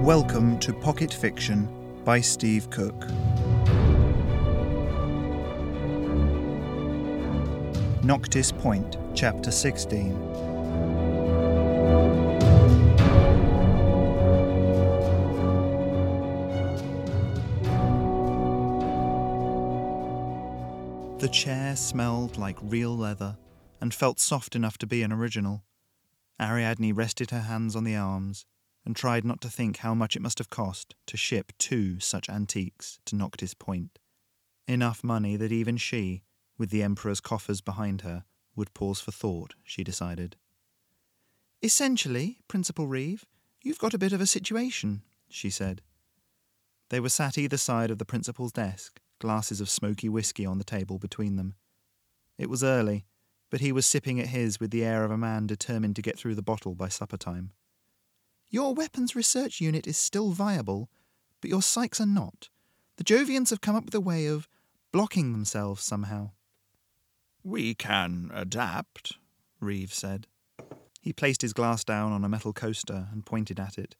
Welcome to Pocket Fiction by Steve Cook. Noctis Point, Chapter 16. The chair smelled like real leather and felt soft enough to be an original. Ariadne rested her hands on the arms and tried not to think how much it must have cost to ship two such antiques to Noctis Point. Enough money that even she, with the Emperor's coffers behind her, would pause for thought, she decided. Essentially, Principal Reeve, you've got a bit of a situation, she said. They were sat either side of the principal's desk, glasses of smoky whisky on the table between them. It was early, but he was sipping at his with the air of a man determined to get through the bottle by supper time. Your weapons research unit is still viable, but your psychs are not. The Jovians have come up with a way of blocking themselves somehow. We can adapt, Reeve said. He placed his glass down on a metal coaster and pointed at it.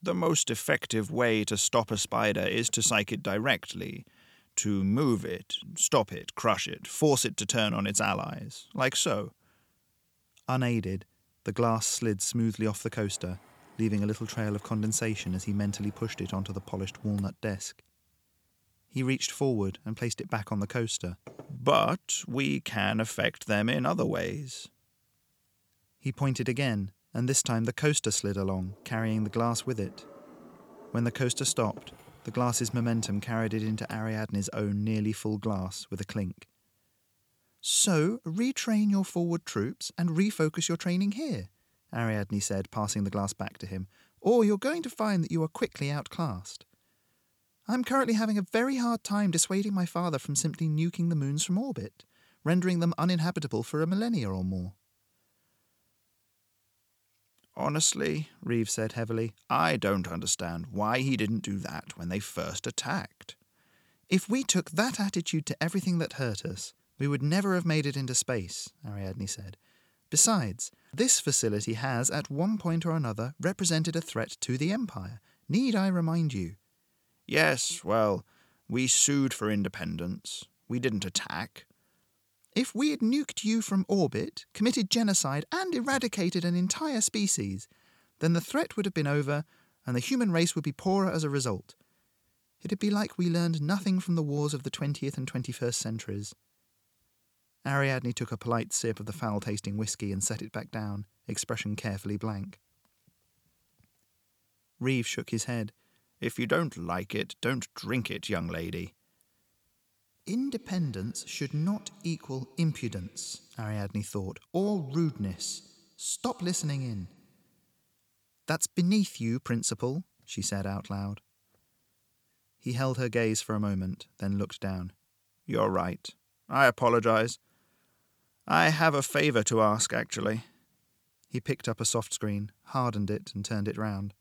The most effective way to stop a spider is to psych it directly, to move it, stop it, crush it, force it to turn on its allies, like so. Unaided, the glass slid smoothly off the coaster, leaving a little trail of condensation as he mentally pushed it onto the polished walnut desk. He reached forward and placed it back on the coaster. But we can affect them in other ways. He pointed again, and this time the coaster slid along, carrying the glass with it. When the coaster stopped, the glass's momentum carried it into Ariadne's own nearly full glass with a clink. So, retrain your forward troops and refocus your training here, Ariadne said, passing the glass back to him, or you're going to find that you are quickly outclassed. I'm currently having a very hard time dissuading my father from simply nuking the moons from orbit, rendering them uninhabitable for a millennia or more. Honestly, Reeve said heavily, I don't understand why he didn't do that when they first attacked. If we took that attitude to everything that hurt us, we would never have made it into space, Ariadne said. Besides, this facility has, at one point or another, represented a threat to the Empire. Need I remind you? Yes, well, we sued for independence. We didn't attack. If we had nuked you from orbit, committed genocide, and eradicated an entire species, then the threat would have been over and the human race would be poorer as a result. It'd be like we learned nothing from the wars of the 20th and 21st centuries. Ariadne took a polite sip of the foul tasting whisky and set it back down, expression carefully blank. Reeve shook his head. If you don't like it, don't drink it, young lady. Independence should not equal impudence, Ariadne thought, or rudeness. Stop listening in. That's beneath you, Principal, she said out loud. He held her gaze for a moment, then looked down. You're right. I apologize. I have a favour to ask, actually. He picked up a soft screen, hardened it, and turned it round.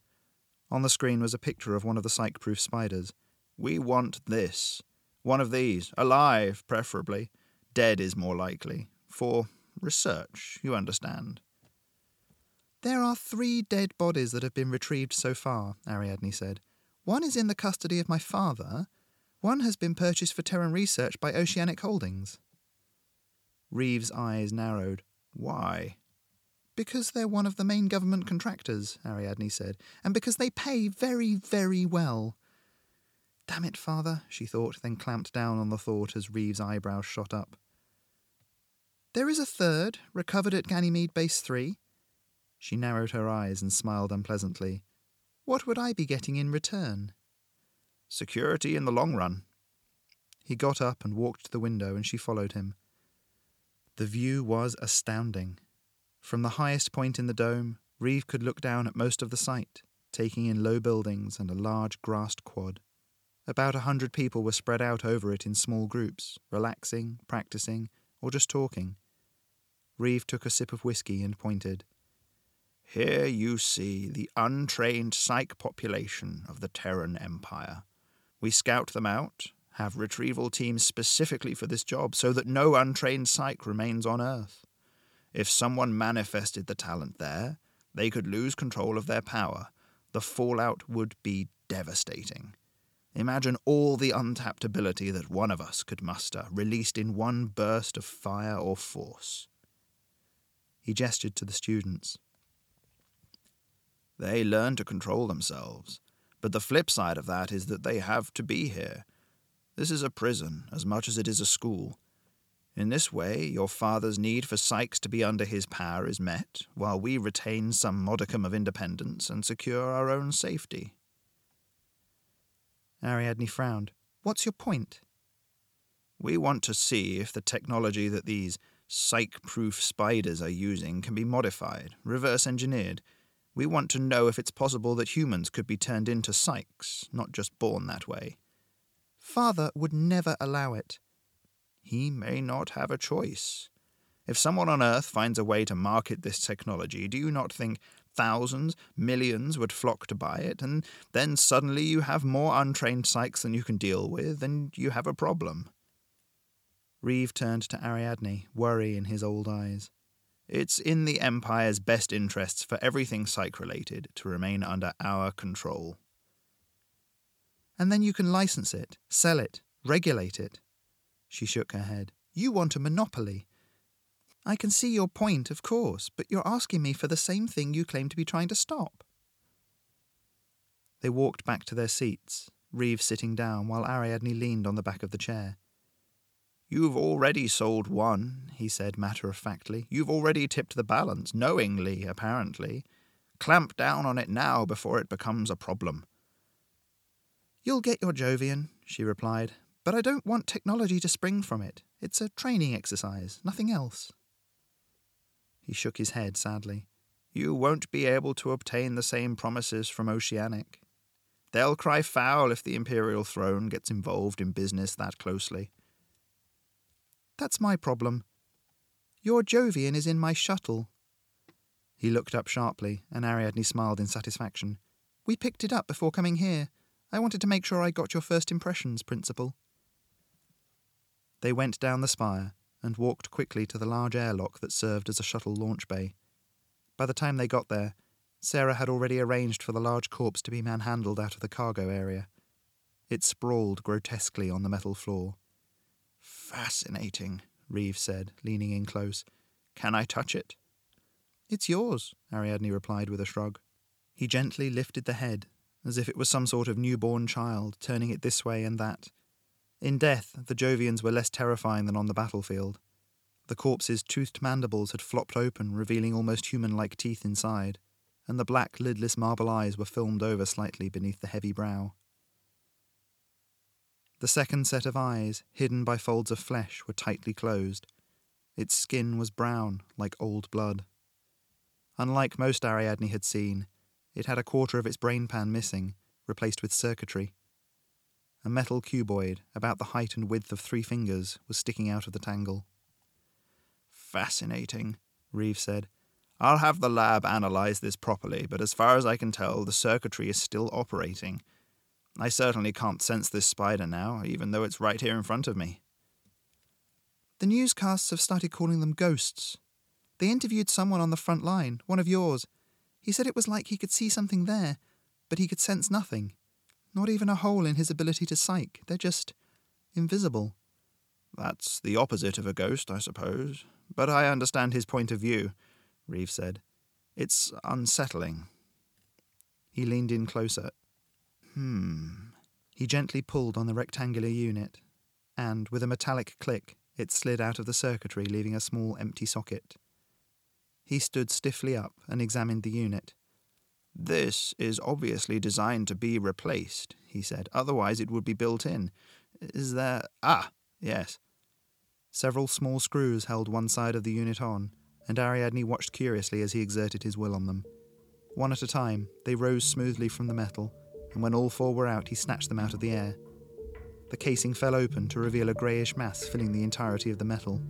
On the screen was a picture of one of the psych proof spiders. We want this. One of these, alive, preferably. Dead is more likely. For research, you understand. There are three dead bodies that have been retrieved so far, Ariadne said. One is in the custody of my father. One has been purchased for Terran research by Oceanic Holdings. Reeve's eyes narrowed. Why? Because they're one of the main government contractors, Ariadne said, and because they pay very, very well. Damn it, father, she thought, then clamped down on the thought as Reeve's eyebrows shot up. There is a third, recovered at Ganymede Base 3. She narrowed her eyes and smiled unpleasantly. What would I be getting in return? Security in the long run. He got up and walked to the window, and she followed him. The view was astounding. From the highest point in the dome, Reeve could look down at most of the site, taking in low buildings and a large grassed quad. About a hundred people were spread out over it in small groups, relaxing, practicing, or just talking. Reeve took a sip of whisky and pointed. Here you see the untrained psych population of the Terran Empire. We scout them out, have retrieval teams specifically for this job so that no untrained psych remains on Earth. If someone manifested the talent there, they could lose control of their power, the fallout would be devastating. Imagine all the untapped ability that one of us could muster, released in one burst of fire or force. He gestured to the students. They learn to control themselves, but the flip side of that is that they have to be here. This is a prison as much as it is a school. In this way, your father's need for psychs to be under his power is met, while we retain some modicum of independence and secure our own safety. Ariadne frowned. What's your point? We want to see if the technology that these psych proof spiders are using can be modified, reverse engineered. We want to know if it's possible that humans could be turned into psychs, not just born that way. Father would never allow it. He may not have a choice. If someone on Earth finds a way to market this technology, do you not think thousands, millions would flock to buy it, and then suddenly you have more untrained psychs than you can deal with, and you have a problem? Reeve turned to Ariadne, worry in his old eyes. It's in the Empire's best interests for everything psych related to remain under our control. And then you can license it, sell it, regulate it. She shook her head. You want a monopoly. I can see your point, of course, but you're asking me for the same thing you claim to be trying to stop. They walked back to their seats, Reeve sitting down while Ariadne leaned on the back of the chair. You've already sold one, he said matter of factly. You've already tipped the balance, knowingly, apparently. Clamp down on it now before it becomes a problem. You'll get your Jovian, she replied, but I don't want technology to spring from it. It's a training exercise, nothing else. He shook his head sadly. You won't be able to obtain the same promises from Oceanic. They'll cry foul if the Imperial throne gets involved in business that closely. That's my problem. Your Jovian is in my shuttle. He looked up sharply, and Ariadne smiled in satisfaction. We picked it up before coming here. I wanted to make sure I got your first impressions, Principal. They went down the spire and walked quickly to the large airlock that served as a shuttle launch bay. By the time they got there, Sarah had already arranged for the large corpse to be manhandled out of the cargo area. It sprawled grotesquely on the metal floor. Fascinating, Reeve said, leaning in close. Can I touch it? It's yours, Ariadne replied with a shrug. He gently lifted the head, as if it was some sort of newborn child, turning it this way and that, in death, the Jovians were less terrifying than on the battlefield. The corpse's toothed mandibles had flopped open, revealing almost human like teeth inside, and the black, lidless marble eyes were filmed over slightly beneath the heavy brow. The second set of eyes, hidden by folds of flesh, were tightly closed. Its skin was brown, like old blood. Unlike most Ariadne had seen, it had a quarter of its brain pan missing, replaced with circuitry. A metal cuboid, about the height and width of three fingers, was sticking out of the tangle. Fascinating, Reeve said. I'll have the lab analyze this properly, but as far as I can tell, the circuitry is still operating. I certainly can't sense this spider now, even though it's right here in front of me. The newscasts have started calling them ghosts. They interviewed someone on the front line, one of yours. He said it was like he could see something there, but he could sense nothing. Not even a hole in his ability to psych. They're just invisible. That's the opposite of a ghost, I suppose. But I understand his point of view, Reeve said. It's unsettling. He leaned in closer. Hmm. He gently pulled on the rectangular unit, and, with a metallic click, it slid out of the circuitry, leaving a small empty socket. He stood stiffly up and examined the unit. This is obviously designed to be replaced, he said. Otherwise, it would be built in. Is there. Ah, yes. Several small screws held one side of the unit on, and Ariadne watched curiously as he exerted his will on them. One at a time, they rose smoothly from the metal, and when all four were out, he snatched them out of the air. The casing fell open to reveal a greyish mass filling the entirety of the metal.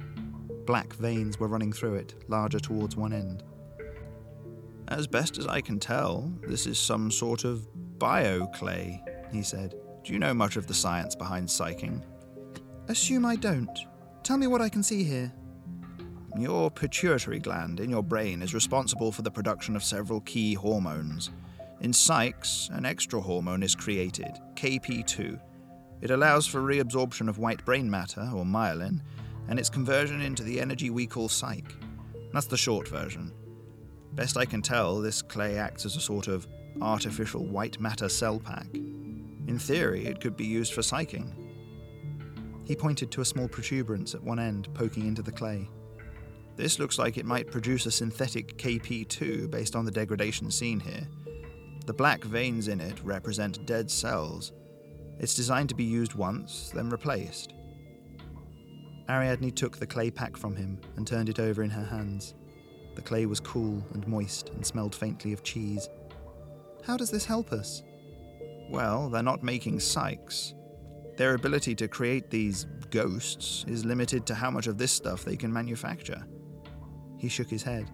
Black veins were running through it, larger towards one end. As best as I can tell, this is some sort of bioclay, he said. Do you know much of the science behind psyching? Assume I don't. Tell me what I can see here. Your pituitary gland in your brain is responsible for the production of several key hormones. In psychs, an extra hormone is created, KP2. It allows for reabsorption of white brain matter, or myelin, and its conversion into the energy we call psych. That's the short version. Best I can tell, this clay acts as a sort of artificial white matter cell pack. In theory, it could be used for psyching. He pointed to a small protuberance at one end, poking into the clay. This looks like it might produce a synthetic KP2 based on the degradation seen here. The black veins in it represent dead cells. It's designed to be used once, then replaced. Ariadne took the clay pack from him and turned it over in her hands. The clay was cool and moist and smelled faintly of cheese. How does this help us? Well, they're not making psychs. Their ability to create these ghosts is limited to how much of this stuff they can manufacture. He shook his head.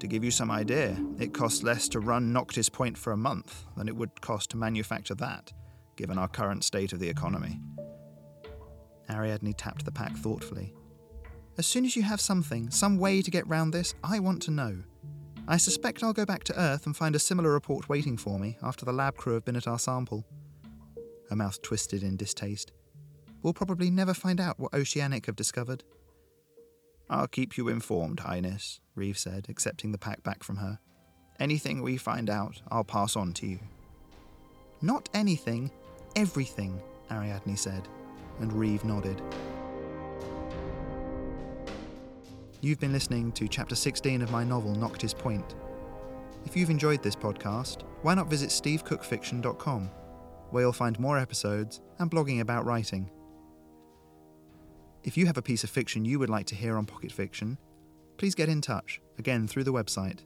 To give you some idea, it costs less to run Noctis Point for a month than it would cost to manufacture that, given our current state of the economy. Ariadne tapped the pack thoughtfully. As soon as you have something, some way to get round this, I want to know. I suspect I'll go back to Earth and find a similar report waiting for me after the lab crew have been at our sample. Her mouth twisted in distaste. We'll probably never find out what Oceanic have discovered. I'll keep you informed, Highness, Reeve said, accepting the pack back from her. Anything we find out, I'll pass on to you. Not anything, everything, Ariadne said, and Reeve nodded. You've been listening to Chapter 16 of my novel Noctis Point. If you've enjoyed this podcast, why not visit stevecookfiction.com, where you'll find more episodes and blogging about writing. If you have a piece of fiction you would like to hear on Pocket Fiction, please get in touch, again through the website